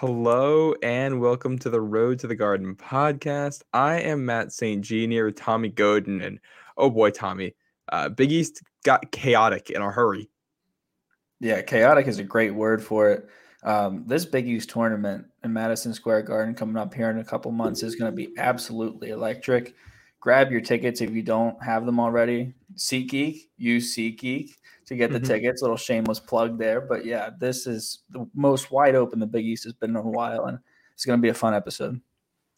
Hello and welcome to the Road to the Garden podcast. I am Matt St. Jean here with Tommy Godin. And oh boy, Tommy, uh, Big East got chaotic in a hurry. Yeah, chaotic is a great word for it. Um, this Big East tournament in Madison Square Garden coming up here in a couple months is going to be absolutely electric. Grab your tickets if you don't have them already. SeatGeek, use SeatGeek to get the mm-hmm. tickets. Little shameless plug there, but yeah, this is the most wide open the Big East has been in a while, and it's going to be a fun episode.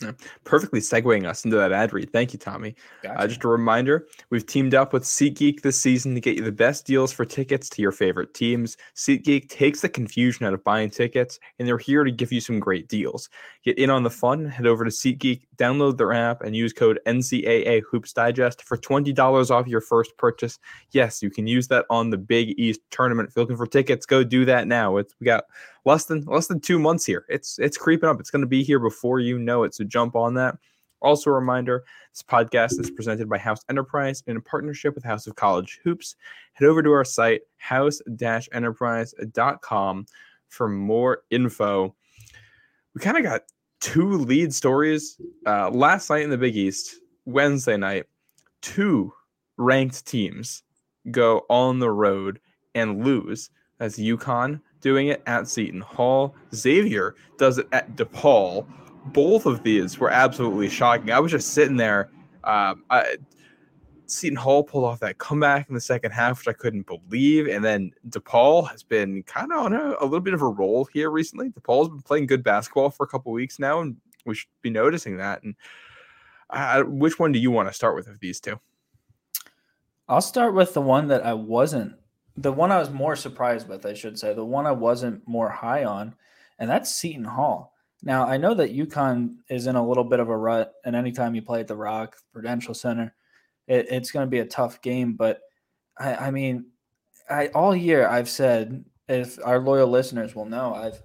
Yeah, perfectly segueing us into that ad read. Thank you, Tommy. Uh, gotcha. Uh, just a reminder we've teamed up with SeatGeek this season to get you the best deals for tickets to your favorite teams. SeatGeek takes the confusion out of buying tickets, and they're here to give you some great deals. Get in on the fun, head over to SeatGeek, download their app, and use code NCAA Hoops Digest for $20 off your first purchase. Yes, you can use that on the Big East tournament. If you're looking for tickets, go do that now. It's, we got less than less than two months here. It's it's creeping up. It's going to be here before you know it. So jump on that. Also, a reminder: this podcast is presented by House Enterprise in a partnership with House of College Hoops. Head over to our site house-enterprise.com for more info. We kind of got two lead stories uh, last night in the Big East. Wednesday night, two ranked teams go on the road and lose. As UConn doing it at Seton Hall. Xavier does it at DePaul. Both of these were absolutely shocking. I was just sitting there. Um, I, Seton Hall pulled off that comeback in the second half, which I couldn't believe. And then DePaul has been kind of on a, a, little bit of a roll here recently. DePaul's been playing good basketball for a couple weeks now, and we should be noticing that. And uh, which one do you want to start with of these two? I'll start with the one that I wasn't the one I was more surprised with, I should say, the one I wasn't more high on, and that's Seton Hall. Now I know that UConn is in a little bit of a rut, and anytime you play at the Rock Prudential Center, it, it's going to be a tough game. But I, I mean, I all year I've said, if our loyal listeners will know, I've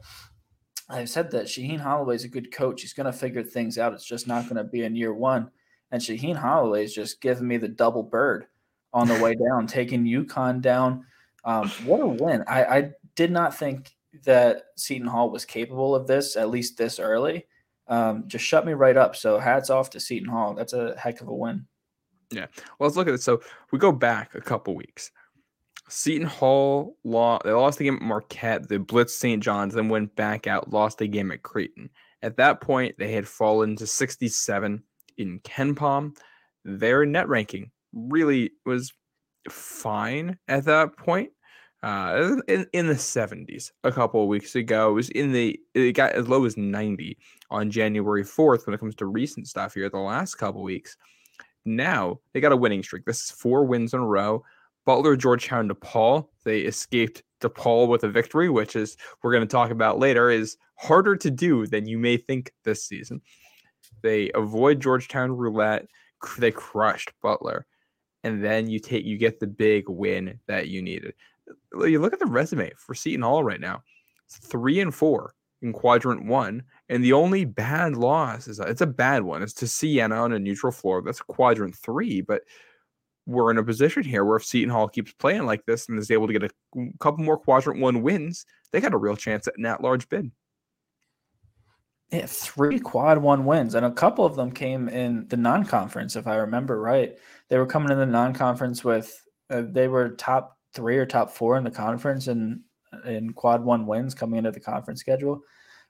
I've said that Shaheen Holloway is a good coach. He's going to figure things out. It's just not going to be in year one. And Shaheen Holloway is just giving me the double bird on the way down, taking UConn down um, what a win! I, I did not think that Seton Hall was capable of this, at least this early. Um, just shut me right up. So hats off to Seton Hall. That's a heck of a win. Yeah. Well, let's look at it. So we go back a couple weeks. Seton Hall lost. They lost the game at Marquette. They blitzed St. John's, then went back out, lost the game at Creighton. At that point, they had fallen to 67 in KenPom. Their net ranking really was fine at that point uh, in, in the 70s a couple of weeks ago. It was in the it got as low as 90 on January 4th when it comes to recent stuff here the last couple weeks. Now they got a winning streak. This is four wins in a row. Butler, Georgetown, DePaul. They escaped DePaul with a victory, which is we're going to talk about later, is harder to do than you may think this season. They avoid Georgetown roulette. They crushed Butler, and then you take you get the big win that you needed you look at the resume for Seton Hall right now. It's three and four in quadrant one. And the only bad loss is it's a bad one. It's to Siena on a neutral floor. That's quadrant three. But we're in a position here where if Seton Hall keeps playing like this and is able to get a couple more quadrant one wins, they got a real chance at an at large bid. Yeah, three quad one wins, and a couple of them came in the non conference, if I remember right. They were coming in the non conference with, uh, they were top three or top four in the conference and in quad one wins coming into the conference schedule.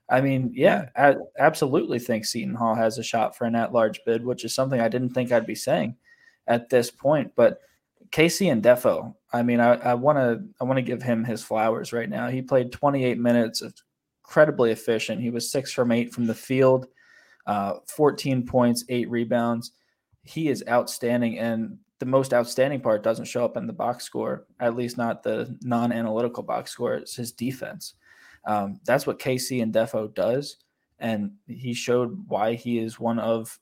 I mean, yeah, I absolutely think Seton Hall has a shot for an at-large bid, which is something I didn't think I'd be saying at this point. But KC and Ndefo, I mean, I want to I want to give him his flowers right now. He played 28 minutes, incredibly efficient. He was six from eight from the field, uh, 14 points, eight rebounds. He is outstanding, and the most outstanding part doesn't show up in the box score, at least not the non analytical box score. It's his defense. Um, that's what KC Ndefo does. And he showed why he is one of,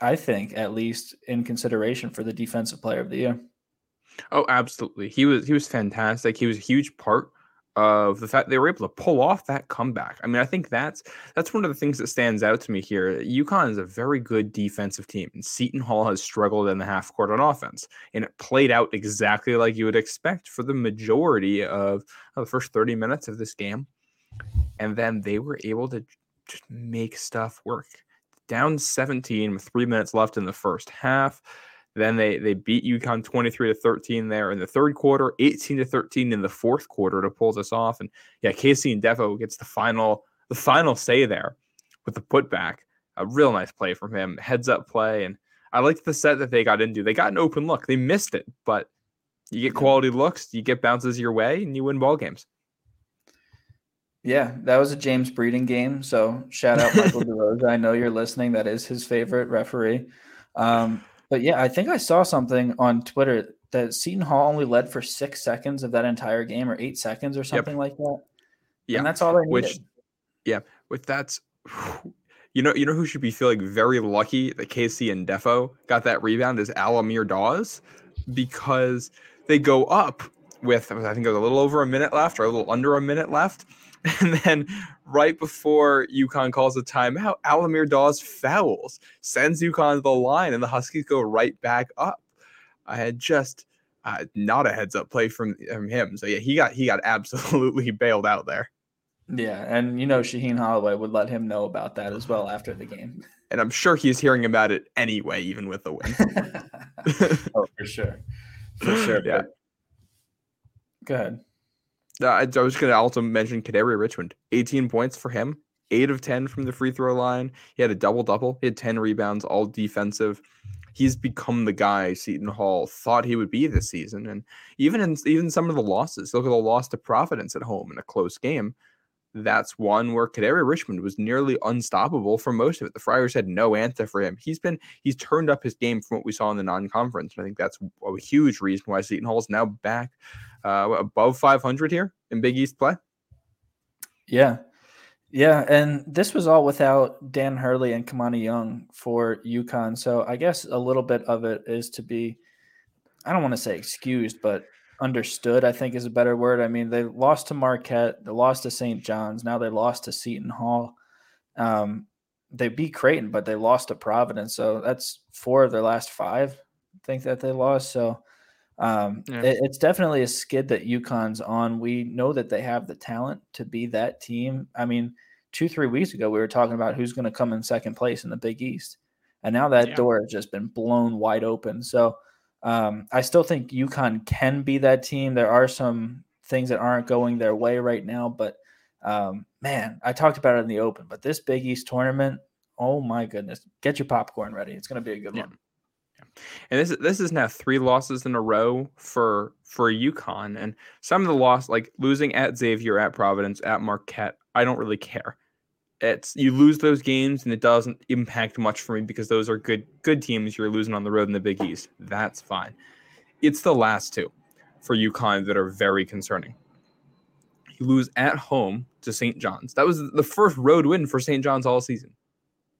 I think, at least in consideration for the defensive player of the year. Oh, absolutely. He was he was fantastic. He was a huge part of the fact they were able to pull off that comeback. I mean, I think that's that's one of the things that stands out to me here. UConn is a very good defensive team, and Seton Hall has struggled in the half court on offense, and it played out exactly like you would expect for the majority of, of the first 30 minutes of this game. And then they were able to just make stuff work. Down 17 with three minutes left in the first half. Then they they beat UConn 23 to 13 there in the third quarter, 18 to 13 in the fourth quarter to pull this off. And yeah, KC Ndefo gets the final the final say there with the putback. A real nice play from him, heads up play. And I liked the set that they got into. They got an open look. They missed it, but you get quality looks, you get bounces your way, and you win ball games. Yeah, that was a James Breeding game. So shout out Michael DeRosa. I know you're listening. That is his favorite referee. Um, but yeah, I think I saw something on Twitter that Seton Hall only led for six seconds of that entire game, or eight seconds, or something yep. like that. Yeah, and that's all they needed. Which, yeah, with that's, you know, you know who should be feeling very lucky that KC Ndefo got that rebound is Al-Amir Dawes, because they go up with I think it was a little over a minute left or a little under a minute left And then right before UConn calls a timeout, Al-Amir Dawes fouls, sends UConn to the line, and the Huskies go right back up. I had just uh, not a heads up play from, from him. So yeah, he got he got absolutely bailed out there. Yeah, and you know Shaheen Holloway would let him know about that as well after the game. And I'm sure he's hearing about it anyway, even with the win. oh, for sure, for sure. Yeah. Go ahead. I, I was going to also mention Kadary Richmond, 18 points for him, eight of 10 from the free throw line. He had a double double. He had 10 rebounds, all defensive. He's become the guy Seton Hall thought he would be this season, and even in even some of the losses. Look at the loss to Providence at home in a close game. That's one where Kadary Richmond was nearly unstoppable for most of it. The Friars had no answer for him. He's been he's turned up his game from what we saw in the non-conference. And I think that's a huge reason why Seton Hall is now back uh, above 500 here in Big East play. Yeah. Yeah. And this was all without Dan Hurley and Kimani Young for UConn. So I guess a little bit of it is to be, I don't want to say excused, but understood, I think is a better word. I mean, they lost to Marquette, they lost to St. John's, now they lost to Seton Hall. Um, they beat Creighton, but they lost to Providence. So that's four of their last five, I think that they lost. So um, yeah. it, it's definitely a skid that UConn's on. We know that they have the talent to be that team. I mean, two, three weeks ago, we were talking about who's going to come in second place in the Big East. And now that yeah. door has just been blown wide open. So um, I still think UConn can be that team. There are some things that aren't going their way right now, but um, man, I talked about it in the open. But this Big East tournament, oh my goodness, get your popcorn ready. It's going to be a good yeah. one. And this is this is now three losses in a row for for UConn. And some of the loss, like losing at Xavier, at Providence, at Marquette, I don't really care. It's you lose those games and it doesn't impact much for me because those are good good teams you're losing on the road in the Big East. That's fine. It's the last two for UConn that are very concerning. You lose at home to St. John's. That was the first road win for St. John's all season.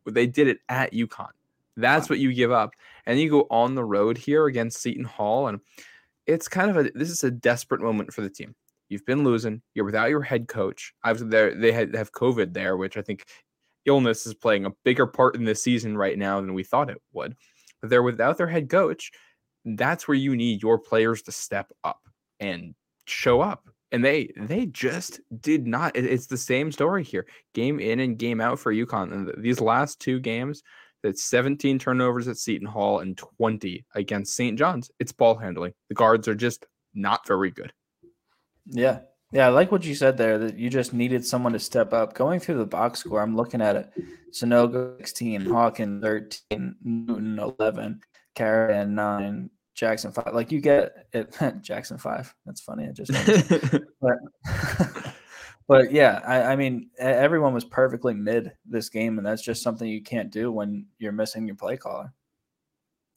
They did it at UConn. That's what you give up. And you go on the road here against Seton Hall. And it's kind of a this is a desperate moment for the team. You've been losing. You're without your head coach. Obviously, they they had, have COVID there, which I think illness is playing a bigger part in this season right now than we thought it would. But they're without their head coach. That's where you need your players to step up and show up. And they they just did not. It's the same story here, game in and game out for UConn. And these last two games, that's 17 turnovers at Seton Hall and 20 against St. John's. It's ball handling. The guards are just not very good. Yeah. Yeah, I like what you said there that you just needed someone to step up. Going through the box score, I'm looking at it. Sanogo 16, Hawkins 13, Newton 11, Karaban 9, Jackson 5. Like you get it Jackson 5. That's funny. I just but but yeah, I, I, mean, everyone was perfectly mid this game, and that's just something you can't do when you're missing your play caller.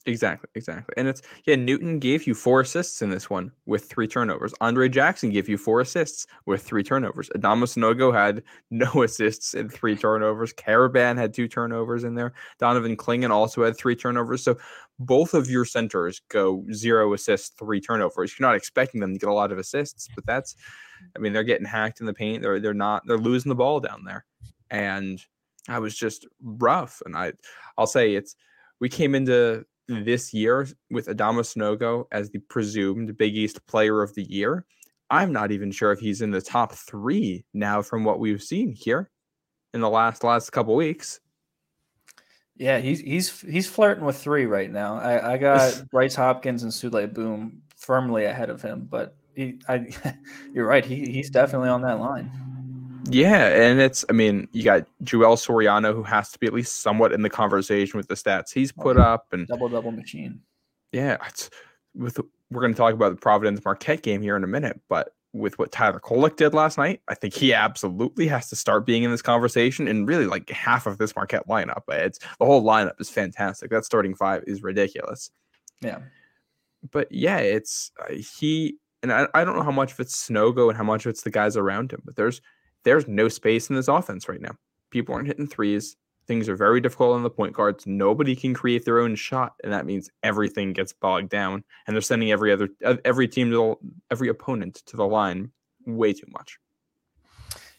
Exactly, exactly. And it's yeah, Newton gave you four assists in this one with three turnovers. Andre Jackson gave you four assists with three turnovers. Adama Sanogo had no assists and three turnovers. Karaban had two turnovers in there. Donovan Clingan also had three turnovers. So both of your centers go zero assists, three turnovers. You're not expecting them to get a lot of assists, but that's I mean, they're getting hacked in the paint. They're they're not they're losing the ball down there. And I was just rough. And I I'll say it's we came into this year with Adama Sanogo as the presumed Big East player of the year. I'm not even sure if he's in the top three now from what we've seen here in the last last couple weeks. Yeah, he's he's he's flirting with three right now. I, I got Bryce Hopkins and Souley Boum firmly ahead of him, but he, I, you're right. He he's definitely on that line. Yeah, and it's I mean you got Joel Soriano who has to be at least somewhat in the conversation with the stats he's put up and double double machine. Yeah, it's with we're going to talk about the Providence Marquette game here in a minute, but with what Tyler Kolek did last night, I think he absolutely has to start being in this conversation. And really, like half of this Marquette lineup, it's the whole lineup is fantastic. That starting five is ridiculous. Yeah, but yeah, it's uh, he and I, I don't know how much of it's Sanogo and how much of it's the guys around him, but there's there's no space in this offense right now. People aren't hitting threes. Things are very difficult on the point guards. Nobody can create their own shot, and that means everything gets bogged down. And they're sending every other every team to every opponent to the line way too much.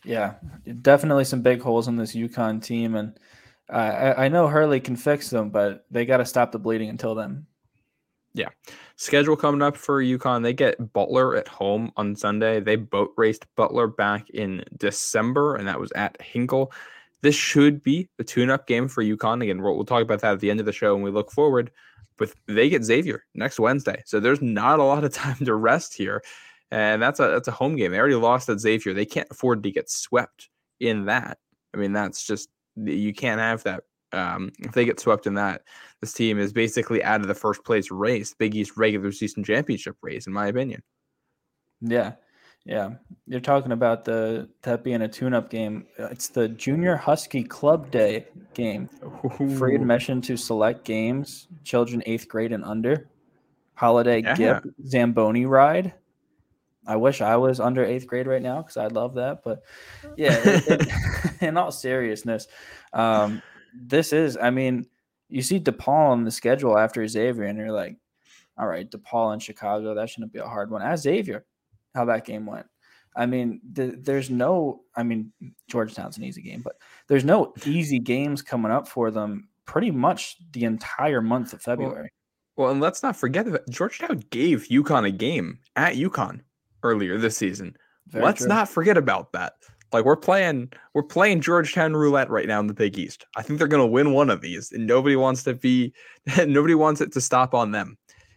Yeah, definitely some big holes in this UConn team, and uh, I, I know Hurley can fix them, but they got to stop the bleeding until then. Yeah. Schedule coming up for UConn. They get Butler at home on Sunday. They boat raced Butler back in December, and that was at Hinkle. This should be a tune-up game for UConn. Again, we'll, we'll talk about that at the end of the show when we look forward. But they get Xavier next Wednesday, so there's not a lot of time to rest here, and that's a that's a home game. They already lost at Xavier. They can't afford to get swept in that. I mean, that's just you can't have that. Um, if they get swept in that, this team is basically out of the first place race, Big East regular season championship race, in my opinion. Yeah, yeah, you're talking about the that being a tune-up game. It's the Junior Husky Club Day game. Ooh. Free admission to select games, children eighth grade and under. Holiday yeah. gift Zamboni ride. I wish I was under eighth grade right now because I'd love that. But yeah, it, it, in all seriousness, um, this is. I mean, you see DePaul on the schedule after Xavier, and you're like, all right, DePaul in Chicago, that shouldn't be a hard one. As Xavier, how that game went. I mean, the, there's no, I mean, Georgetown's an easy game, but there's no easy games coming up for them pretty much the entire month of February. Well, well and let's not forget that Georgetown gave UConn a game at UConn earlier this season. Very let's true. not forget about that. Like we're playing, we're playing Georgetown roulette right now in the Big East. I think they're going to win one of these, and nobody wants to be, nobody wants it to stop on them.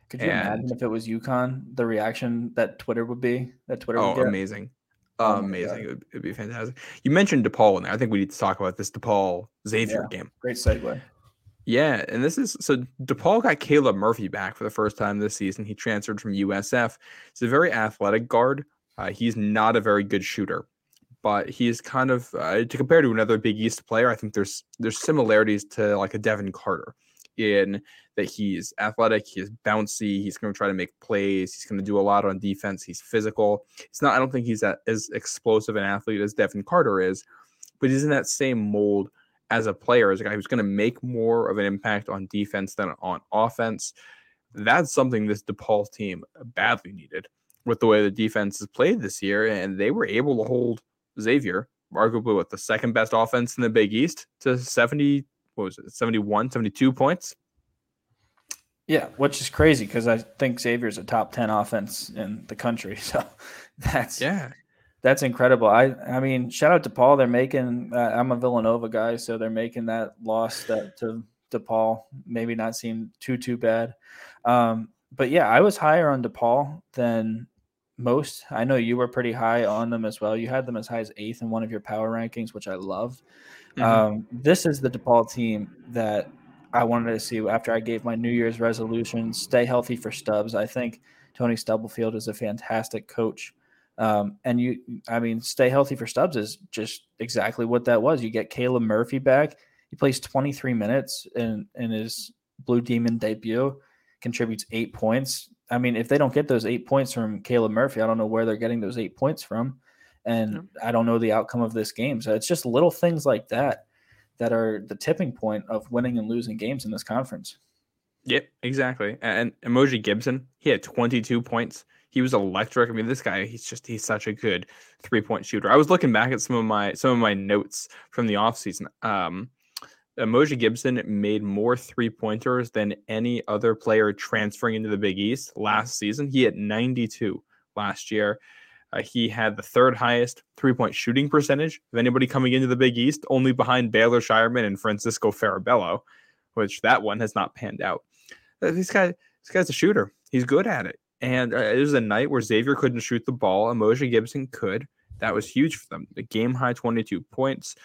Could you and, imagine if it was UConn, the reaction that Twitter would be? That Twitter oh, would amazing. Oh amazing. It would, it would, be fantastic. You mentioned DePaul in there. I think we need to talk about this DePaul Xavier yeah, game. Great segue. Yeah, and this is so DePaul got Caleb Murphy back for the first time this season. He transferred from USF. He's a very athletic guard. Uh, he's not a very good shooter, but he's kind of uh, to compare to another Big East player. I think there's there's similarities to like a Devin Carter in that he's athletic, he's bouncy, he's going to try to make plays, he's going to do a lot on defense, he's physical. It's not I don't think he's that as explosive an athlete as Devin Carter is, but he's in that same mold as a player, as a guy who's going to make more of an impact on defense than on offense. That's something this DePaul team badly needed with the way the defense has played this year, and they were able to hold Xavier, arguably what the second best offense in the Big East, to 70 what was it 71 72 points? Yeah which is crazy because i think xavier's a top 10 offense in the country so that's yeah. that's incredible. I i mean shout out to paul they're making uh, i'm a villanova guy so they're making that loss that to DePaul maybe not seem too too bad. Um, but yeah i was higher on DePaul than most i know you were pretty high on them as well you had them as high as eighth in one of your power rankings which i loved Mm-hmm. Um, this is the DePaul team that I wanted to see after I gave my New Year's resolution stay healthy for Stubbs. I think Tony Stubblefield is a fantastic coach. Um, and you, I mean, stay healthy for Stubbs is just exactly what that was. You get Caleb Murphy back. He plays 23 minutes in, in his Blue Demon debut, contributes eight points. I mean, if they don't get those eight points from Caleb Murphy, I don't know where they're getting those eight points from and yeah. I don't know the outcome of this game. So it's just little things like that that are the tipping point of winning and losing games in this conference. Yep, exactly. And Umoja Gibson, he had 22 points. He was electric. I mean, this guy, he's just he's such a good three-point shooter. I was looking back at some of my some of my notes from the offseason. Um Umoja Gibson made more three-pointers than any other player transferring into the Big East last season. He had 92 last year. Uh, he had the third highest three point shooting percentage of anybody coming into the Big East, only behind Baylor Scheierman and Francisco Farabello, which that one has not panned out. Uh, this guy, this guy's a shooter. He's good at it. And uh, it was a night where Xavier couldn't shoot the ball, Umoja Gibson could. That was huge for them. The game high 22 points.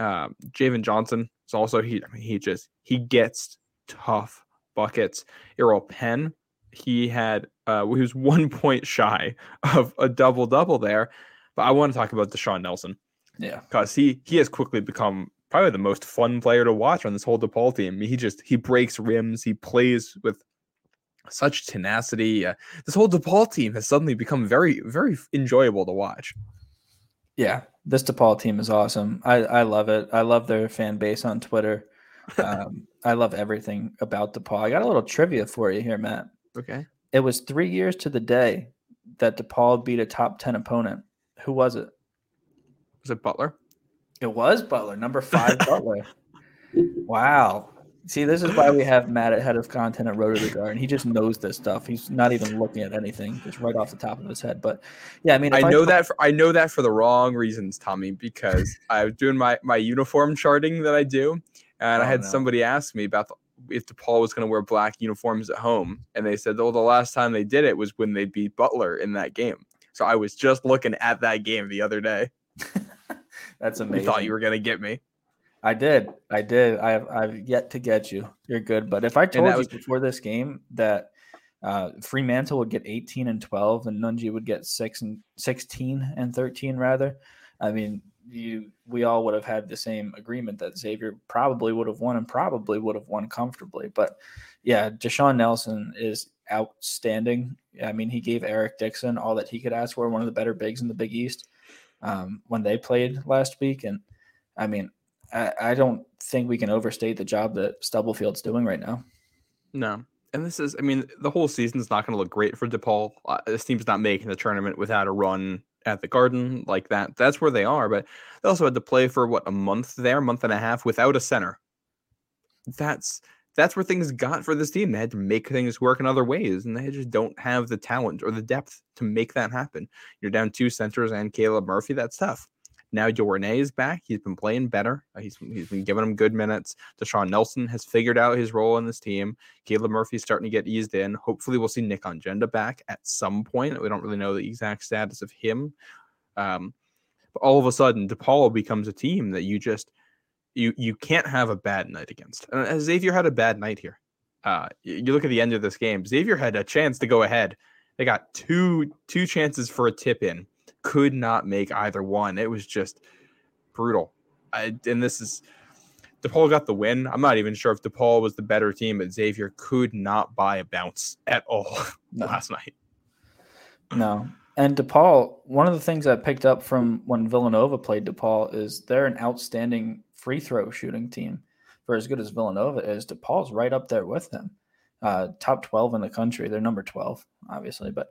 Um, Javan Johnson is also he. I mean, he just he gets tough buckets. Eral Penn, he had uh, he was one point shy of a double double there. But I want to talk about Da'Sean Nelson. Yeah, because he he has quickly become probably the most fun player to watch on this whole DePaul team. He just he breaks rims. He plays with such tenacity. Uh, this whole DePaul team has suddenly become very very enjoyable to watch. Yeah, this DePaul team is awesome. I I love it. I love their fan base on Twitter. Um, I love everything about DePaul. I got a little trivia for you here, Matt. Okay. It was three years to the day that DePaul beat a top 10 opponent. Who was it? Was it Butler? It was Butler, number five Butler. Wow. See, this is why we have Matt at head of content at Road to the Garden. He just knows this stuff. He's not even looking at anything, just right off the top of his head. But yeah, I mean, I know I, that for, I know that for the wrong reasons, Tommy, because I was doing my my uniform charting that I do, and oh, I had no. somebody ask me about the, if DePaul was going to wear black uniforms at home, and they said, "Oh, the last time they did it was when they beat Butler in that game." So I was just looking at that game the other day. That's amazing. You thought you were going to get me. I did. I did. I've I've yet to get you. You're good. But if I told you was... before this game that uh, Freemantle would get 18 and 12 and Nunge would get six and 16 and 13 rather, I mean, you we all would have had the same agreement that Xavier probably would have won and probably would have won comfortably. But yeah, Da'Sean Nelson is outstanding. I mean, he gave Eric Dixon all that he could ask for, one of the better bigs in the Big East um, when they played last week. And I mean, I, I don't think we can overstate the job that Stubblefield's doing right now. No. And this is, I mean, the whole season's not going to look great for DePaul. Uh, this team's not making the tournament without a run at the Garden like that. That's where they are. But they also had to play for what a month there, month and a half without a center. That's that's where things got for this team. They had to make things work in other ways, and they just don't have the talent or the depth to make that happen. You're down two centers and Caleb Murphy. That's tough. Now Jornay is back. He's been playing better. Uh, he's, he's been giving him good minutes. Da'Sean Nelson has figured out his role in this team. Caleb Murphy's starting to get eased in. Hopefully, we'll see Nick Ongenda back at some point. We don't really know the exact status of him. Um, but all of a sudden, DePaul becomes a team that you just you you can't have a bad night against. And Xavier had a bad night here. Uh, you look at the end of this game. Xavier had a chance to go ahead. They got two two chances for a tip in could not make either one. It was just brutal. I, and this is DePaul got the win. I'm not even sure if DePaul was the better team, but Xavier could not buy a bounce at all no. last night. No. And DePaul, one of the things I picked up from when Villanova played DePaul is they're an outstanding free throw shooting team. For as good as Villanova is, DePaul's right up there with them. Uh, top 12 in the country. They're number 12, obviously, but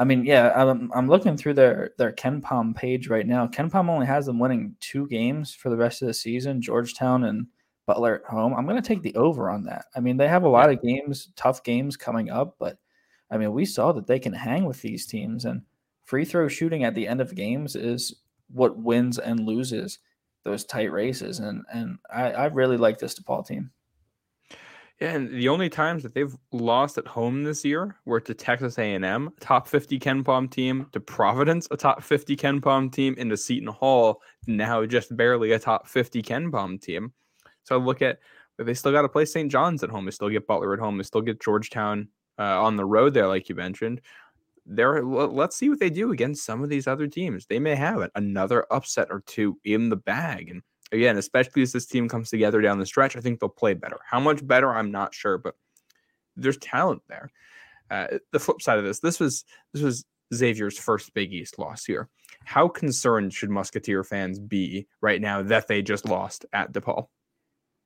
I mean, yeah, I'm, I'm looking through their their KenPom page right now. KenPom only has them winning two games for the rest of the season. Georgetown and Butler at home. I'm going to take the over on that. I mean, they have a lot of games, tough games coming up, but I mean, we saw that they can hang with these teams, and free throw shooting at the end of games is what wins and loses those tight races. And and I, I really like this DePaul team. And the only times that they've lost at home this year were to Texas A&M, top 50 KenPom team, to Providence, a top 50 KenPom team, and to Seton Hall, now just barely a top 50 KenPom team. So I look at they still got to play St. John's at home. They still get Butler at home. They still get Georgetown uh, on the road there, like you mentioned. There, let's see what they do against some of these other teams. They may have it, another upset or two in the bag, and again, especially as this team comes together down the stretch, I think they'll play better. How much better, I'm not sure, but there's talent there. Uh, the flip side of this, this was this was Xavier's first Big East loss here. How concerned should Musketeer fans be right now that they just lost at DePaul?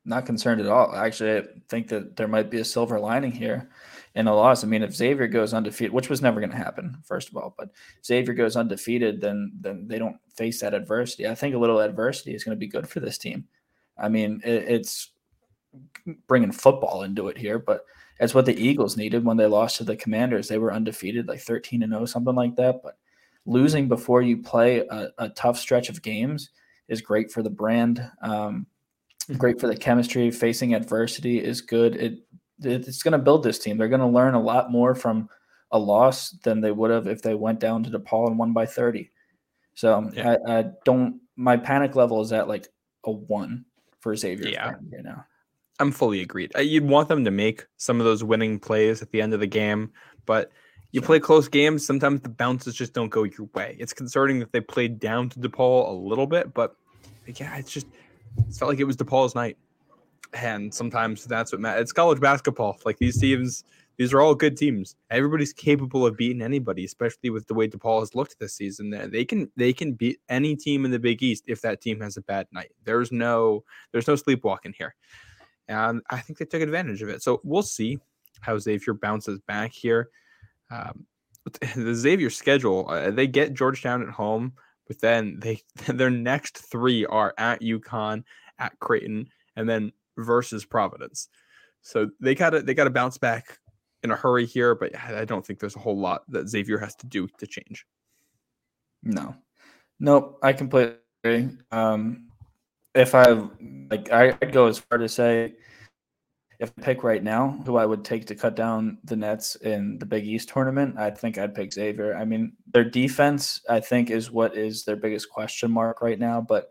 Not concerned at all. Actually, I think that there might be a silver lining here in a loss. I mean, if Xavier goes undefeated, which was never going to happen, first of all, but Xavier goes undefeated, then then they don't face that adversity. I think a little adversity is going to be good for this team. I mean, it, it's bringing football into it here, but it's what the Eagles needed when they lost to the Commanders. They were undefeated, like thirteen and zero, something like that. But losing before you play a, a tough stretch of games is great for the brand. Um, mm-hmm. great for the chemistry. Facing adversity is good. It, it it's going to build this team. They're going to learn a lot more from a loss than they would have if they went down to DePaul and won by 30. So yeah. I, I, don't. My panic level is at like a one for Xavier yeah. right now. I'm fully agreed. You'd want them to make some of those winning plays at the end of the game, but you play close games. Sometimes the bounces just don't go your way. It's concerning that they played down to DePaul a little bit, but yeah, it's just it felt like it was DePaul's night, and sometimes that's what matters. It's college basketball. Like these teams, these are all good teams. Everybody's capable of beating anybody, especially with the way DePaul has looked this season. They can they can beat any team in the Big East if that team has a bad night. There's no there's no sleepwalking here, and I think they took advantage of it. So we'll see how Xavier bounces back here. Um, the Xavier schedule, uh, they get Georgetown at home, but then they their next three are at UConn, at Creighton, and then versus Providence. So they gotta they gotta bounce back in a hurry here, but I don't think there's a whole lot that Xavier has to do to change. No, nope, I completely agree. Um, if I like, I'd go as far to say if I pick right now who I would take to cut down the Nets in the Big East tournament, I think I'd pick Xavier. I mean, their defense, I think, is what is their biggest question mark right now. But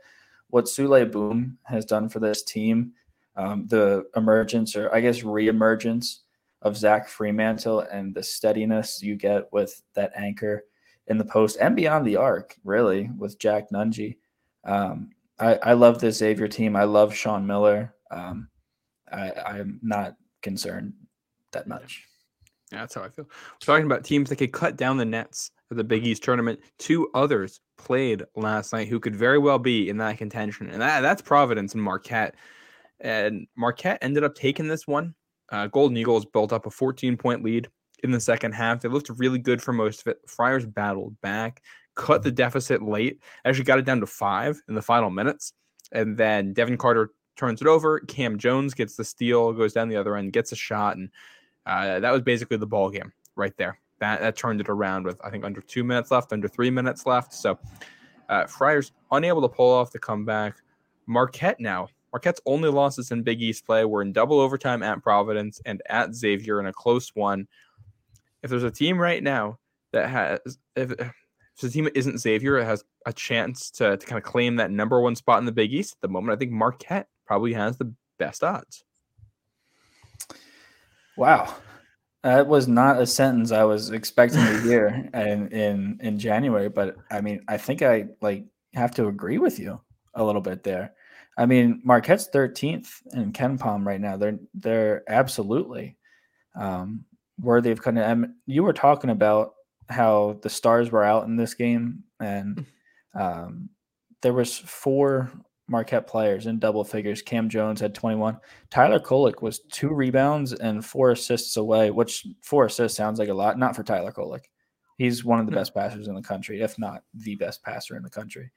what Souley Boum has done for this team, um, the emergence or I guess reemergence of Zach Freemantle and the steadiness you get with that anchor in the post and beyond the arc, really, with Jack Nunge. Um, I, I love this Xavier team. I love Sean Miller. Um, I, am not concerned that much. Yeah, that's how I feel. We're talking about teams that could cut down the nets of the Big East tournament. Two others played last night who could very well be in that contention, and that, that's Providence and Marquette. And Marquette ended up taking this one. Uh, Golden Eagles built up a 14 point lead in the second half. They looked really good for most of it. Friars battled back, cut the deficit late, actually got it down to five in the final minutes. And then Devin Carter turns it over. Cam Jones gets the steal, goes down the other end, gets a shot, and uh, that was basically the ball game right there. That that turned it around with I think under two minutes left, under three minutes left. So uh, Friars unable to pull off the comeback. Marquette now. Marquette's only losses in Big East play were in double overtime at Providence and at Xavier in a close one. If there's a team right now that has, if, if the team isn't Xavier, it has a chance to, to kind of claim that number one spot in the Big East at the moment. I think Marquette probably has the best odds. Wow. That was not a sentence I was expecting to hear in, in in January, but I mean, I think I like have to agree with you a little bit there. I mean, Marquette's 13th in KenPom right now. They're they're absolutely um, worthy of kind of. You were talking about how the stars were out in this game, and um, there was four Marquette players in double figures. Cam Jones had 21. Tyler Kolek was two rebounds and four assists away, which four assists sounds like a lot. Not for Tyler Kolek. He's one of the hmm. best passers in the country, if not the best passer in the country.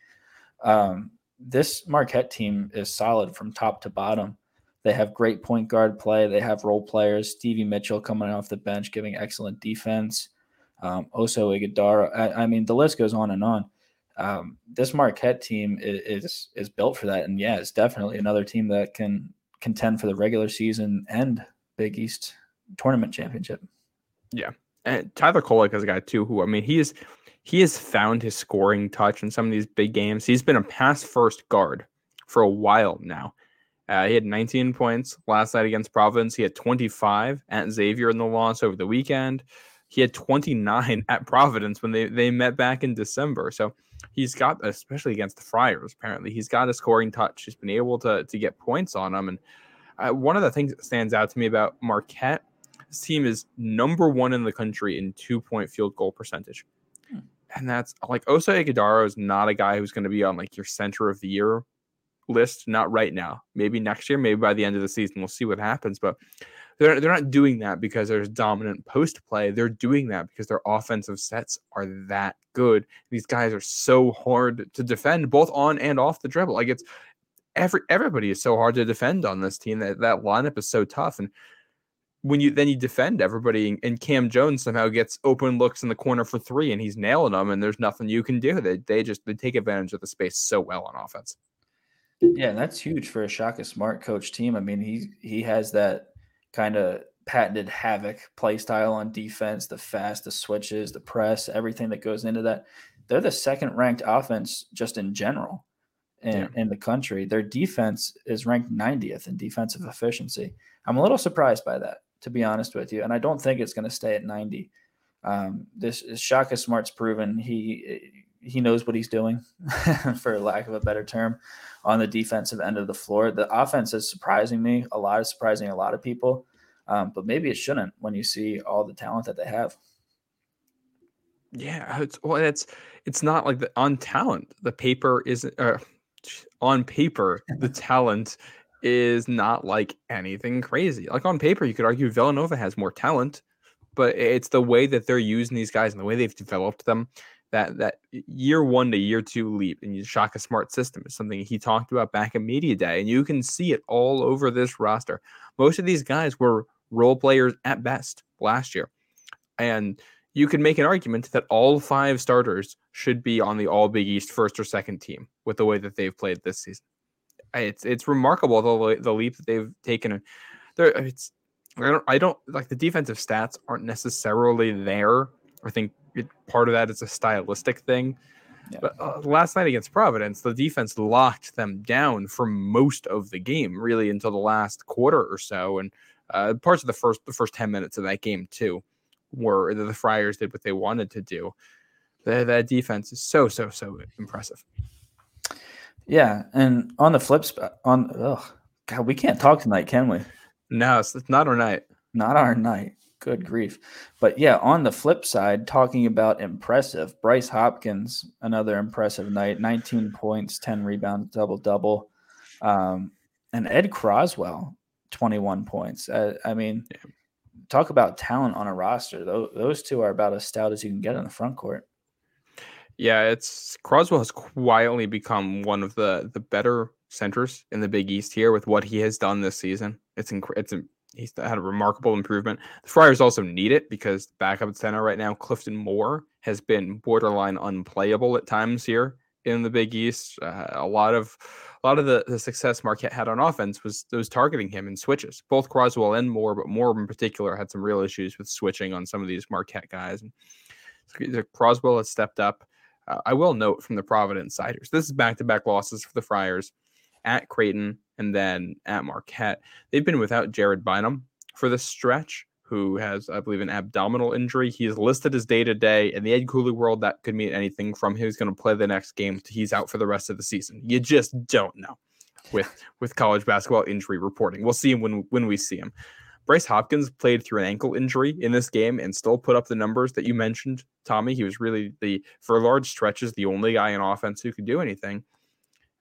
Um, this Marquette team is solid from top to bottom. They have great point guard play. They have role players. Stevie Mitchell coming off the bench, giving excellent defense. Um, Oso Ighodaro. I, I mean, the list goes on and on um, this Marquette team is, is, is built for that, and yeah, it's definitely another team that can contend for the regular season and Big East tournament championship. Yeah, and Tyler Kolek is a guy too who I mean he is he has found his scoring touch in some of these big games. He's been a pass first guard for a while now. Uh, he had 19 points last night against Providence. He had 25 at Xavier in the loss over the weekend. He had 29 at Providence when they, they met back in December. So he's got, especially against the Friars, apparently, he's got a scoring touch. He's been able to, to get points on them. And uh, one of the things that stands out to me about Marquette, this team is number one in the country in two point field goal percentage. Hmm. And that's like Oso Ighodaro is not a guy who's going to be on like your center of the year list, not right now. Maybe next year, maybe by the end of the season, we'll see what happens. But they're, they're not doing that because there's dominant post play. They're doing that because their offensive sets are that good. These guys are so hard to defend, both on and off the dribble. Like it's every everybody is so hard to defend on this team. That that lineup is so tough. And when you then you defend everybody and Cam Jones somehow gets open looks in the corner for three and he's nailing them and there's nothing you can do. They they just they take advantage of the space so well on offense. Yeah, and that's huge for a Shaka Smart coach team. I mean, he he has that kind of patented havoc play style on defense, the fast, the switches, the press, everything that goes into that. They're the second ranked offense just in general in, yeah. in the country. Their defense is ranked 90th in defensive efficiency. I'm a little surprised by that, to be honest with you. And I don't think it's going to stay at 90. Um, this Shaka Smart's proven he he knows what he's doing, for lack of a better term, on the defensive end of the floor. The offense is surprising me a lot, is surprising a lot of people, um, but maybe it shouldn't when you see all the talent that they have. Yeah, it's well, it's it's not like the on talent. The paper isn't uh, on paper. The talent is not like anything crazy. Like on paper, you could argue Villanova has more talent, but it's the way that they're using these guys and the way they've developed them. That that year one to year two leap in Shaka Smart system is something he talked about back in media day, and you can see it all over this roster. Most of these guys were role players at best last year, and you could make an argument that all five starters should be on the All Big East first or second team with the way that they've played this season. It's it's remarkable the the leap that they've taken. There, it's I don't I don't like the defensive stats aren't necessarily there. I think it, part of that is a stylistic thing. Yeah. But uh, last night against Providence, the defense locked them down for most of the game, really until the last quarter or so, and uh, parts of the first the first ten minutes of that game too were the Friars did what they wanted to do. That, that defense is so so so impressive. Yeah, and on the flip spot, on oh God, we can't talk tonight, can we? No, it's, it's not our night. Not our night. Good grief. But yeah, on the flip side, talking about impressive, Bryce Hopkins, another impressive night, 19 points, 10 rebounds, double double. Um, and Ed Croswell, 21 points. Uh, I mean, yeah talk about talent on a roster. Those, those two are about as stout as you can get in the front court. Yeah, it's Croswell has quietly become one of the the better centers in the Big East here with what he has done this season. It's inc- it's he's had a remarkable improvement. The Friars also need it because backup center right now, Clifton Moore, has been borderline unplayable at times here in the Big East. Uh, a lot of a lot of the, the success Marquette had on offense was those targeting him in switches. Both Croswell and Moore, but Moore in particular had some real issues with switching on some of these Marquette guys. And Croswell has stepped up. Uh, I will note from the Providence Siders, this is back-to-back losses for the Friars at Creighton and then at Marquette. They've been without Jared Bynum for this stretch who has, I believe, an abdominal injury. He is listed as day to day. In the Ed Cooley world, that could mean anything from he's going to play the next game to he's out for the rest of the season. You just don't know with with college basketball injury reporting. We'll see him when when we see him. Bryce Hopkins played through an ankle injury in this game and still put up the numbers that you mentioned, Tommy. He was really the for large stretches the only guy in offense who could do anything.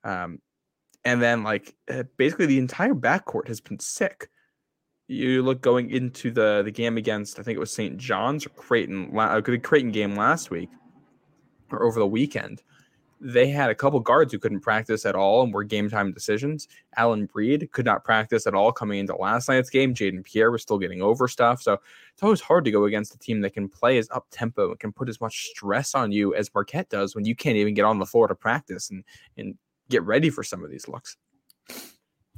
Um, and then like uh, basically the entire backcourt has been sick you look going into the the game against I think it was St. John's or Creighton, uh, the Creighton game last week or over the weekend. They had a couple guards who couldn't practice at all and were game time decisions. Alyn Breed could not practice at all coming into last night's game. Jayden Pierre was still getting over stuff. So it's always hard to go against a team that can play as up tempo and can put as much stress on you as Marquette does when you can't even get on the floor to practice and, and get ready for some of these looks.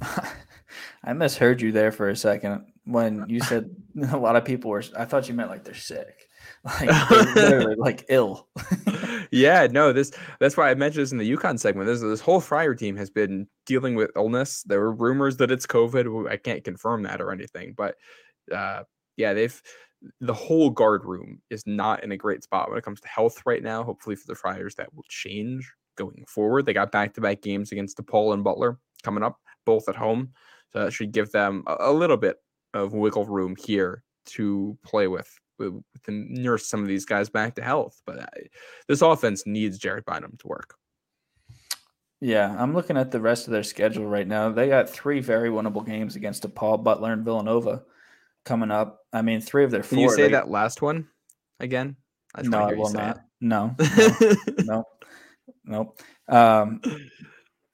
I misheard you there for a second when you said a lot of people were. I thought you meant like they're sick, like literally like ill. yeah, no, this that's why I mentioned this in the UConn segment. This this whole Friar team has been dealing with illness. There were rumors that it's COVID. I can't confirm that or anything, but uh, yeah, they've the whole guard room is not in a great spot when it comes to health right now. Hopefully for the Friars that will change going forward. They got back to back games against DePaul and Butler coming up, both at home. So that should give them a, a little bit of wiggle room here to play with, with, with nurse some of these guys back to health. But I, this offense needs Jared Bynum to work. Yeah, I'm looking at the rest of their schedule right now. They got three very winnable games against DePaul, Butler, and Villanova coming up. I mean, three of their four. Can you say they, that last one again? I no, I will not. No, no, no, no. Um,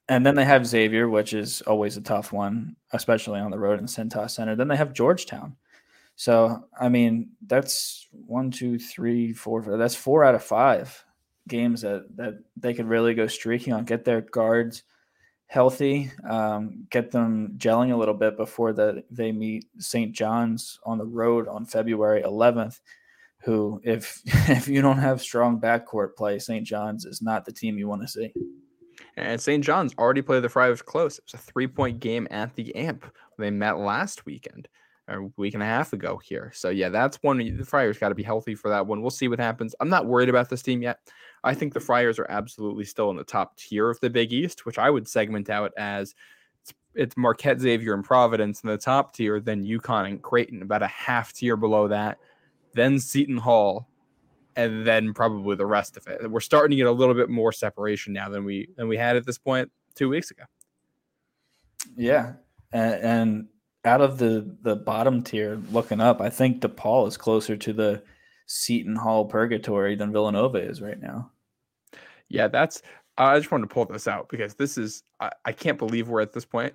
and then they have Xavier, which is always a tough one, especially on the road in Cintas Center. Then they have Georgetown. So I mean, that's one, two, three, four. That's four out of five games that that they could really go streaking on. Get their guards healthy, um, get them gelling a little bit before that they meet St. John's on the road on February 11th. Who, if if you don't have strong backcourt play, St. John's is not the team you want to see. And St. John's already played the Friars close. It was a three point game at the AMP. They met last weekend or a week and a half ago here. So yeah, that's one the Friars got to be healthy for that one. We'll see what happens. I'm not worried about this team yet. I think the Friars are absolutely still in the top tier of the Big East, which I would segment out as it's, it's Marquette, Xavier, and Providence in the top tier, then UConn and Creighton, about a half tier below that, then Seton Hall, and then probably the rest of it. We're starting to get a little bit more separation now than we than we had at this point two weeks ago. Yeah, and, and out of the the bottom tier, looking up, I think DePaul is closer to the Seton Hall purgatory than Villanova is right now. Yeah, that's. I just wanted to pull this out because this is. I, I can't believe we're at this point.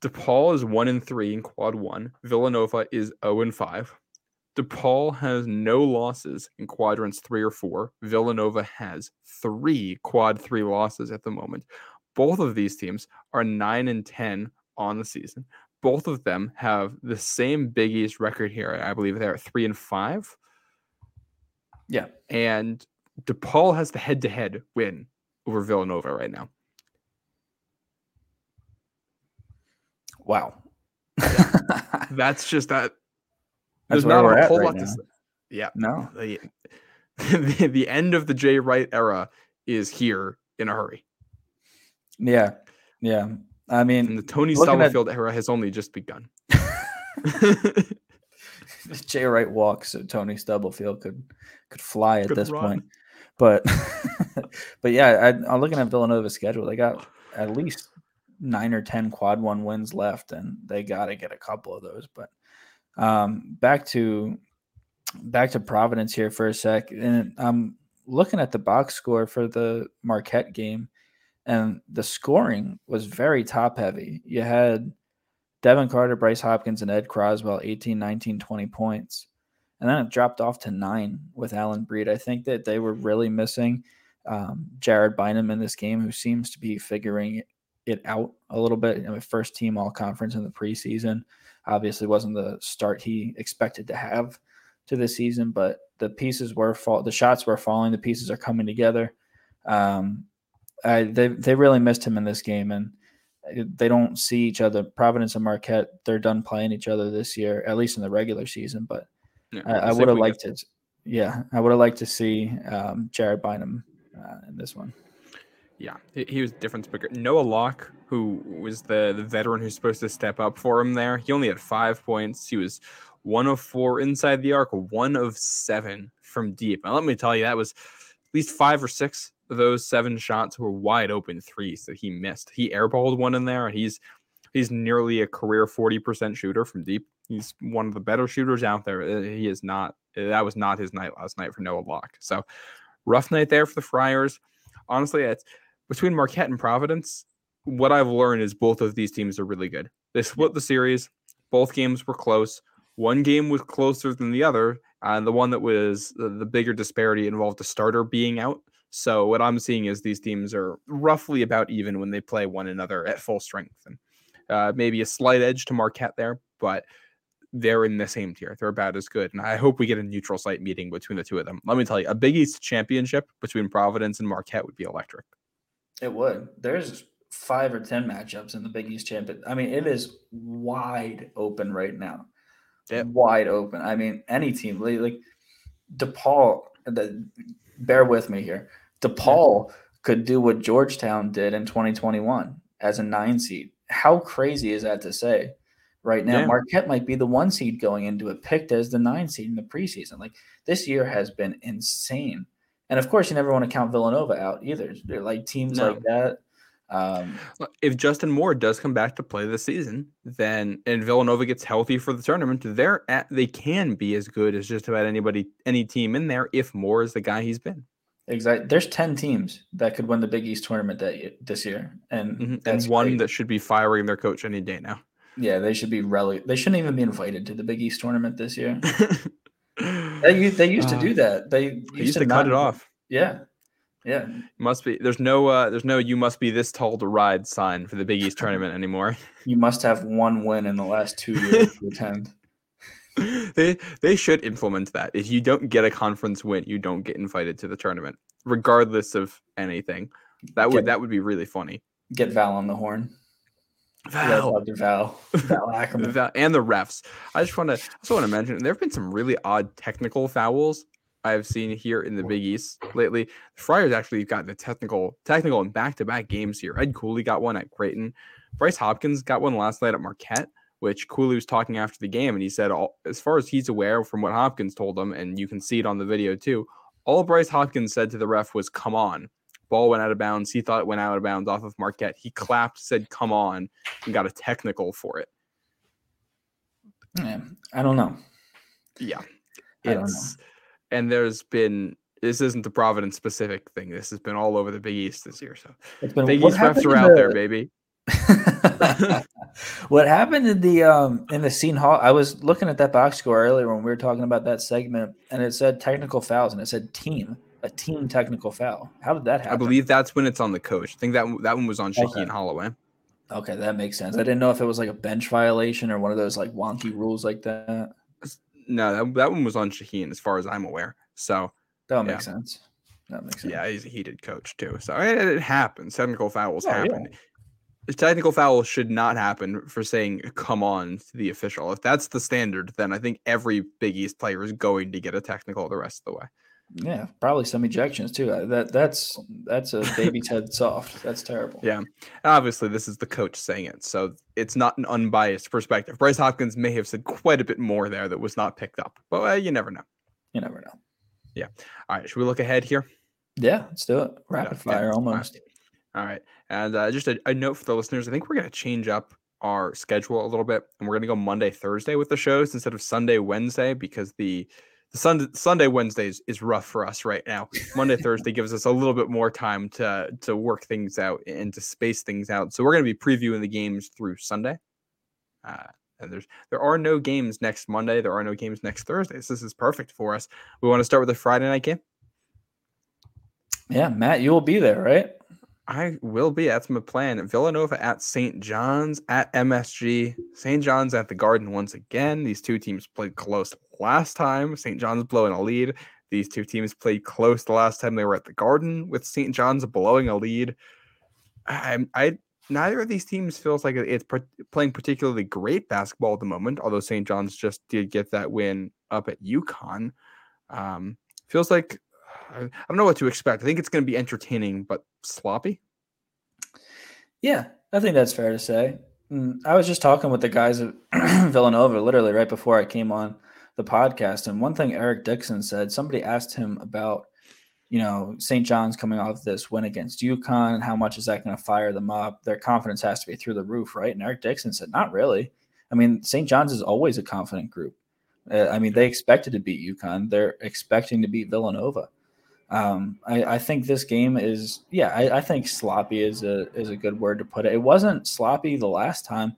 DePaul is one and three in quad one. Villanova is zero oh and five. DePaul has no losses in quadrants three or four. Villanova has three quad three losses at the moment. Both of these teams are nine and ten on the season. Both of them have the same Big East record here. I believe they're three and five. Yeah, and DePaul has the head-to-head win over Villanova right now. Wow. That's just that. There's not a whole right lot now. to say. Yeah. No. The, the, the end of the Jay Wright era is here in a hurry. Yeah. Yeah. I mean, and the Tony Stubblefield at... era has only just begun. Jay Wright walks, so Tony Stubblefield could could fly at could this run. point. But but yeah, I, am looking at Villanova's schedule. They got at least nine or ten quad one wins left, and they got to get a couple of those. But um, back to back to Providence here for a sec, and I'm looking at the box score for the Marquette game, and the scoring was very top heavy. You had Devin Carter, Bryce Hopkins, and Ed Croswell 18, 19, 20 points. And then it dropped off to nine with Alyn Breed. I think that they were really missing um, Jared Bynum in this game, who seems to be figuring it out a little bit. You know, first team all conference in the preseason. Obviously, wasn't the start he expected to have to the season, but the pieces were fall. The shots were falling. The pieces are coming together. Um, I, they they really missed him in this game, and they don't see each other. Providence and Marquette, they're done playing each other this year, at least in the regular season. But yeah, I, I would have liked to, yeah, I would have liked to see um, Jared Bynum uh, in this one. Yeah, he was difference maker. Noah Locke, who was the, the veteran who's supposed to step up for him there, he only had five points. He was one of four inside the arc, one of seven from deep. And let me tell you, that was at least five or six of those seven shots were wide open threes that he missed. He airballed one in there, and he's he's nearly a career 40% shooter from deep. He's one of the better shooters out there. Uh, he is not, uh, that was not his night last night for Noah Locke. So rough night there for the Friars. Honestly, it's between Marquette and Providence. What I've learned is both of these teams are really good. They split the series. Both games were close. One game was closer than the other. And the one that was the, the bigger disparity involved the starter being out. So what I'm seeing is these teams are roughly about even when they play one another at full strength. And uh, maybe a slight edge to Marquette there, but they're in the same tier. They're about as good. And I hope we get a neutral site meeting between the two of them. Let me tell you, a Big East championship between Providence and Marquette would be electric. It would. There's five or 10 matchups in the Big East champion. I mean, it is wide open right now. Yep. Wide open. I mean, any team, like DePaul, the, bear with me here. DePaul could do what Georgetown did in 2021 as a nine seed. How crazy is that to say? Right now, yeah. Marquette might be the one seed going into it, picked as the nine seed in the preseason. Like this year has been insane. And of course, you never want to count Villanova out either. They're like teams no. like that. Um, if Justin Moore does come back to play this season, then and Villanova gets healthy for the tournament, they're at, they can be as good as just about anybody, any team in there if Moore is the guy he's been. Exactly. There's ten teams that could win the Big East tournament that this year, and mm-hmm. and one great. that should be firing their coach any day now. Yeah, they should be rele- They shouldn't even be invited to the Big East tournament this year. they, they used to do Uh, that. They used, They used to not cut it off. Yeah, yeah. Must be there's no uh there's no you must be this tall to ride sign for the Big East tournament anymore. You must have one win in the last two years to attend. they they should implement that. If you don't get a conference win, you don't get invited to the tournament, regardless of anything. That would Get- that would be really funny. Get Val on the horn. Val, Dr. Val. Val Ackerman. Val- and the refs. I just want to also want to mention there have been some really odd technical fouls I've seen here in the Big East lately. The Friars actually got the technical technical in back to back games here. Ed Cooley got one at Creighton. Bryce Hopkins got one last night at Marquette. Which Cooley was talking after the game, and he said, all, as far as he's aware from what Hopkins told him, and you can see it on the video too, all Bryce Hopkins said to the ref was, "Come on." Ball went out of bounds. He thought it went out of bounds off of Marquette. He clapped, said, "Come on," and got a technical for it. Yeah, I don't know. Yeah. I don't know. It's and there's been this isn't the Providence specific thing. This has been all over the Big East this year. So It's been Big East refs are out there, baby. what happened in the um in the Seton Hall? I was looking at that box score earlier when we were talking about that segment, and it said technical fouls, and it said team, a team technical foul. How did that happen? I believe that's when it's on the coach. I think that one- that one was on Shaheen Okay. Holloway. Okay, that makes sense. I didn't know if it was like a bench violation or one of those like wonky rules like that. No, that, that one was on Shaheen, as far as I'm aware. So That Yeah. make sense. That makes sense. yeah, he's a heated coach too. So it, it happens. Technical fouls Oh, yeah. happen. A technical foul should not happen for saying "come on" to the official. If that's the standard, then I think every Big East player is going to get a technical the rest of the way. Yeah, probably some ejections too. Uh, That that's that's a baby's head soft. That's terrible. Yeah. Obviously, this is the coach saying it, so it's not an unbiased perspective. Bryce Hopkins may have said quite a bit more there that was not picked up, but uh, you never know. You never know. Yeah. All right, should we look ahead here? Yeah, let's do it. Rapid Yeah, yeah, fire all right. almost. All right, and uh, just a, a note for the listeners: I think we're going to change up our schedule a little bit, and we're going to go Monday, Thursday with the shows instead of Sunday, Wednesday, because the the Sunday, Sunday, Wednesdays is rough for us right now. Monday, Thursday gives us a little bit more time to to work things out and to space things out. So we're going to be previewing the games through Sunday. Uh, and there's there are no games next Monday. There are no games next Thursday. So this is perfect for us. We want to start with the Friday night game. Yeah, Matt, you will be there, right? I will be. That's my plan. Villanova at St. John's at MSG. St. John's at the Garden once again. These two teams played close last time. St. John's blowing a lead. These two teams played close the last time they were at the Garden with St. John's blowing a lead. I, I neither of these teams feels like it's playing particularly great basketball at the moment. Although St. John's just did get that win up at UConn. Um, feels like I I don't know what to expect. I think it's going to be entertaining but sloppy. Yeah, I think that's fair to say. Mm, I was just talking with the guys at Villanova literally right before I came on the podcast, and one thing Eric Dixon said, somebody asked him about, you know, St. John's coming off this win against UConn, and how much is that going to fire them up? Their confidence has to be through the roof, right? And Eric Dixon said, not really. I mean, St. John's is always a confident group. Uh, I mean, they expected to beat UConn. They're expecting to beat Villanova. Um, I, I think this game is, yeah, I, I think sloppy is a is a good word to put it. It wasn't sloppy the last time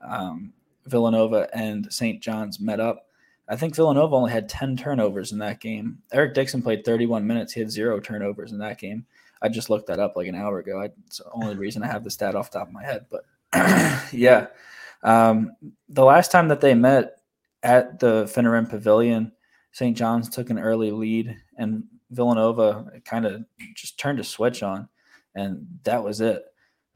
um, Villanova and St. John's met up. I think Villanova only had 10 turnovers in that game. Eric Dixon played 31 minutes. He had zero turnovers in that game. I just looked that up like an hour ago. I, it's the only reason I have the stat off the top of my head. But yeah, um, the last time that they met at the Finneran Pavilion, St. John's took an early lead, and Villanova kind of just turned a switch on, and that was it.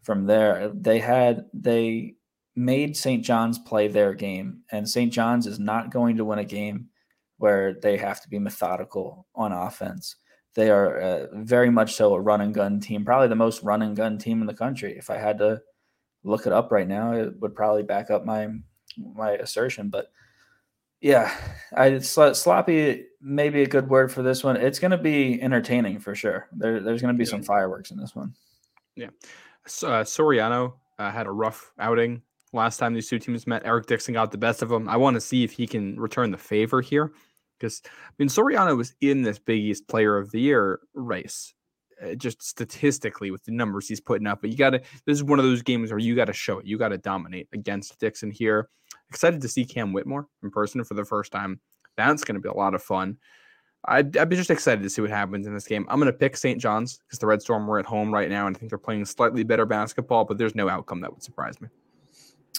From there, they had they made St. John's play their game, and St. John's is not going to win a game where they have to be methodical on offense. They are uh, very much so a run and gun team, probably the most run and gun team in the country. If I had to look it up right now, it would probably back up my my assertion. But yeah, I sl- sloppy maybe a good word for this one. It's going to be entertaining for sure. There, there's going to be Yeah. some fireworks in this one. So, uh, Soriano uh, had a rough outing last time these two teams met. Eric Dixon got the best of him. I want to see if he can return the favor here because I mean Soriano was in this Big East Player of the Year race. uh, just statistically with the numbers he's putting up. But you got to, this is one of those games where you got to show it. You got to dominate against Dixon here. Excited to see Cam Whitmore in person for the first time. That's going to be a lot of fun. I'd, I'd, be just excited to see what happens in this game. I'm going to pick St. John's because the Red Storm were at home right now, and I think they're playing slightly better basketball, but there's no outcome that would surprise me.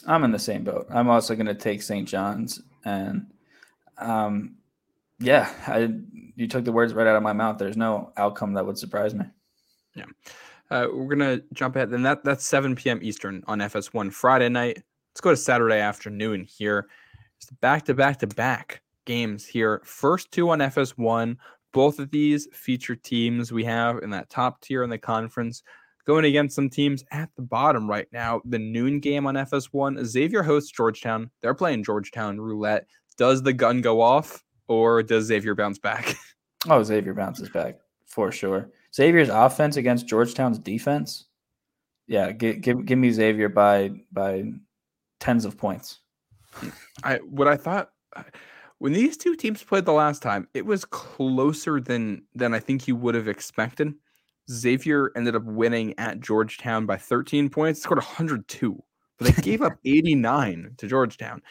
I'm in the same boat. I'm also going to take St. John's, and um, yeah, I you took the words right out of my mouth. There's no outcome that would surprise me. Yeah. Uh, we're gonna jump ahead. Then that that's 7 p.m. Eastern on FS1 Friday night. Let's go to Saturday afternoon here. It's back to back to back games here. First two on FS1. Both of these feature teams we have in that top tier in the conference going against some teams at the bottom right now. The noon game on FS1. Xavier hosts Georgetown. They're playing Georgetown roulette. Does the gun go off? or does Xavier bounce back? Oh, Xavier bounces back for sure. Xavier's offense against Georgetown's defense. Yeah, give give, give me Xavier by by tens of points. I what I thought when these two teams played the last time, it was closer than than I think you would have expected. Xavier ended up winning at Georgetown by 13 points, scored 102, but they gave up 89 to Georgetown.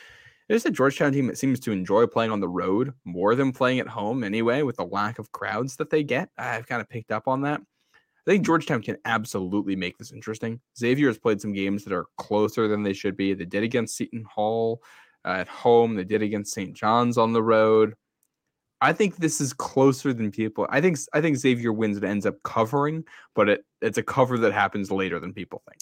It's a Georgetown team that seems to enjoy playing on the road more than playing at home anyway, with the lack of crowds that they get. I've kind of picked up on that. I think Georgetown can absolutely make this interesting. Xavier has played some games that are closer than they should be. They did against Seton Hall uh, at home, they did against St. John's on the road. I think this is closer than people. I think I think Xavier wins and ends up covering, but it, it's a cover that happens later than people think.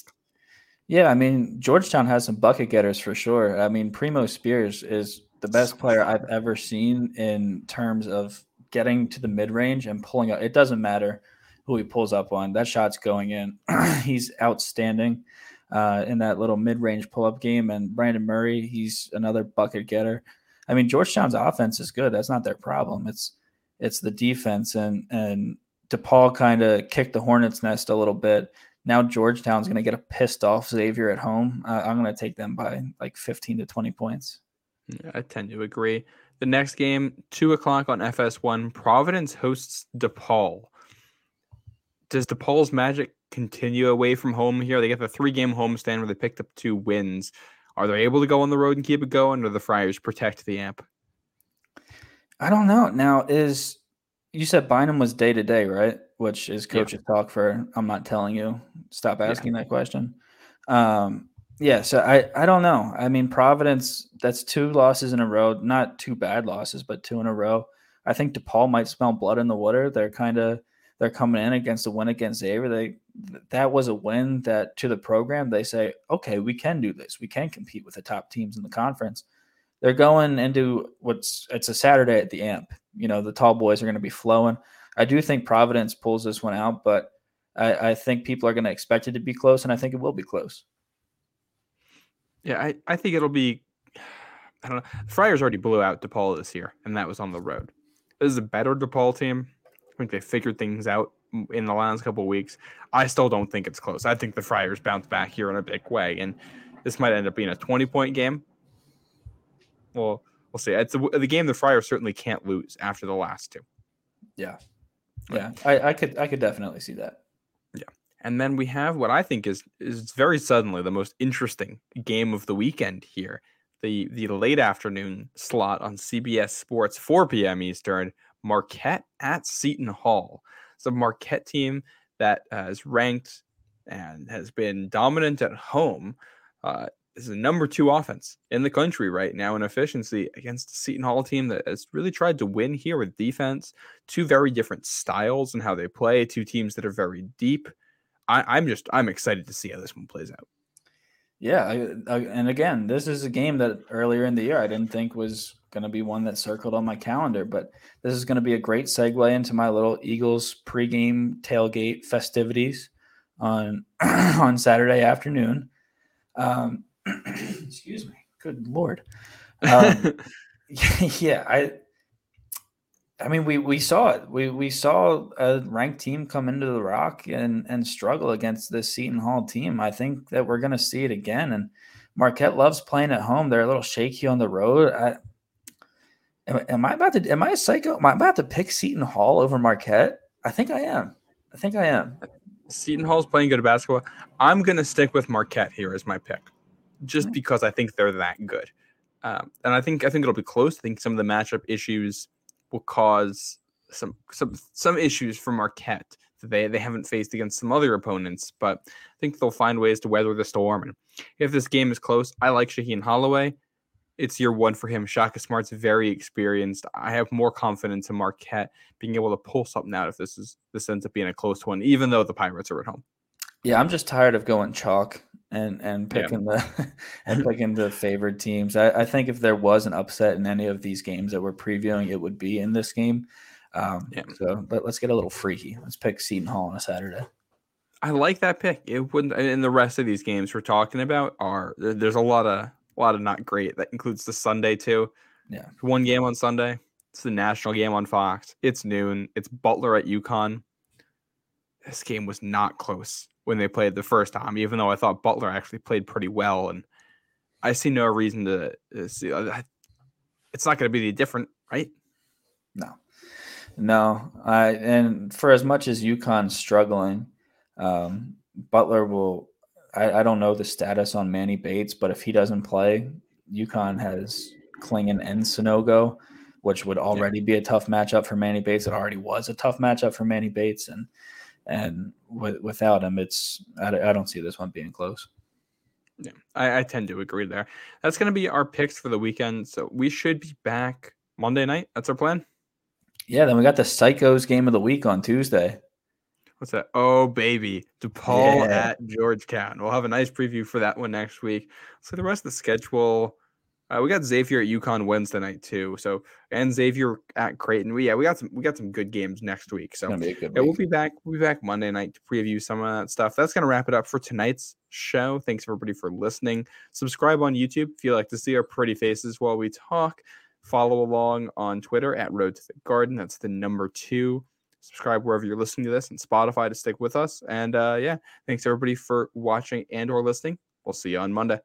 Yeah, I mean Georgetown has some bucket getters for sure. I mean Primo Spears is the best player I've ever seen in terms of getting to the mid range and pulling up. It doesn't matter who he pulls up on. That shot's going in. he's outstanding uh, in that little mid range pull up game. And Brandon Murray, he's another bucket getter. I mean Georgetown's offense is good. That's not their problem. It's it's the defense and and DePaul kind of kicked the hornet's nest a little bit now Georgetown's going to get a pissed off Xavier at home. Uh, I'm going to take them by like 15 to 20 points. Yeah, I tend to agree. The next game, two o'clock on FS1, Providence hosts DePaul. Does DePaul's magic continue away from home here? They get the three game homestand where they picked up two wins. Are they able to go on the road and keep it going, or the Friars protect the amp? I don't know. Now, is you said Bynum was day to day, right? Which is coach's yeah. talk for I'm not telling you. Stop asking yeah. that question. Um, yeah, so I I don't know. I mean, Providence that's two losses in a row, not two bad losses, but two in a row. I think DePaul might smell blood in the water. They're kind of they're coming in against the win against Xavier. They that was a win that to the program they say, okay, we can do this. We can compete with the top teams in the conference. They're going into what's it's a Saturday at the Amp you know the tall boys are going to be flowing. I do think Providence pulls this one out, but I, I think people are going to expect it to be close, and I think it will be close. Yeah, I, I think it'll be. I don't know. Friars already blew out DePaul this year, and that was on the road. This is a better DePaul team. I think they figured things out in the last couple weeks. I still don't think it's close. I think the Friars bounce back here in a big way, and this might end up being a 20 point game. Well, we'll see. It's a, the game the Friars certainly can't lose after the last two. Yeah, yeah, I, I could I could definitely see that. Yeah, and then we have what I think is is very suddenly the most interesting game of the weekend here. The the late afternoon slot on CBS Sports, 4 p.m. Eastern. Marquette at Seton Hall. It's a Marquette team that uh, is ranked and has been dominant at home. Uh, is a number two offense in the country right now in efficiency against the Seton Hall team that has really tried to win here with defense. Two very different styles and how they play. Two teams that are very deep. I, am just I'm excited to see how this one plays out. Yeah, I, I, and again, this is a game that earlier in the year I didn't think was going to be one that circled on my calendar, but this is going to be a great segue into my little Eagles pregame tailgate festivities on on Saturday afternoon. Um, excuse me. Good lord. Um, yeah, I. I mean, we we saw it. We we saw a ranked team come into the Rock and and struggle against this Seton Hall team. I think that we're going to see it again. And Marquette loves playing at home. They're a little shaky on the road. I, am, am I about to? Am I a psycho? Am I about to pick Seton Hall over Marquette? I think I am. I think I am. Seton Hall's playing good basketball. I'm going to stick with Marquette here as my pick, just because I think they're that good. Um, and I think I think it'll be close. I think some of the matchup issues will cause some some some issues for Marquette that they they haven't faced against some other opponents. But I think they'll find ways to weather the storm. And if this game is close, I like Shaheen Holloway. It's year one for him. Shaka Smart's very experienced. I have more confidence in Marquette being able to pull something out if this is this ends up being a close one, even though the Pirates are at home. Yeah, I'm just tired of going chalk and and picking yeah. the and picking the favored teams. I, I, think if there was an upset in any of these games that we're previewing, it would be in this game. Um, yeah. So, but let's get a little freaky. Let's pick Seton Hall on a Saturday. I like that pick. It wouldn't. And the rest of these games we're talking about are there's a lot of a lot of not great. That includes the Sunday too. Yeah, one game on Sunday. It's the national game on Fox. It's noon. It's Butler at UConn. This game was not close when they played the first time, even though I thought Butler actually played pretty well. And I see no reason to, to see. Uh, it's not going to be any different, right? No, no. I and for as much as UConn's struggling, um, Butler will. I, I don't know the status on Manny Bates, but if he doesn't play, UConn has Clingan and Sanogo, which would already yeah. be a tough matchup for Manny Bates. It already was a tough matchup for Manny Bates, and and with, without him, it's I, I, don't see this one being close. Yeah, I, I tend to agree there. That's going to be our picks for the weekend. So we should be back Monday night. That's our plan. Yeah, then we got the Psychos game of the week on Tuesday. What's that? Oh, baby. DePaul yeah. at Georgetown. We'll have a nice preview for that one next week. So the rest of the schedule uh, we got Xavier at UConn Wednesday night too. So and Xavier at Creighton. We yeah, we got some we got some good games next week. So yeah, we'll be back. We'll be back Monday night to preview some of that stuff. That's gonna wrap it up for tonight's show. Thanks everybody for listening. Subscribe on YouTube if you like to see our pretty faces while we talk. Follow along on Twitter at Road to the Garden. That's the number two. Subscribe wherever you're listening to this and Spotify to stick with us. And uh, yeah, thanks everybody for watching and or listening. We'll see you on Monday.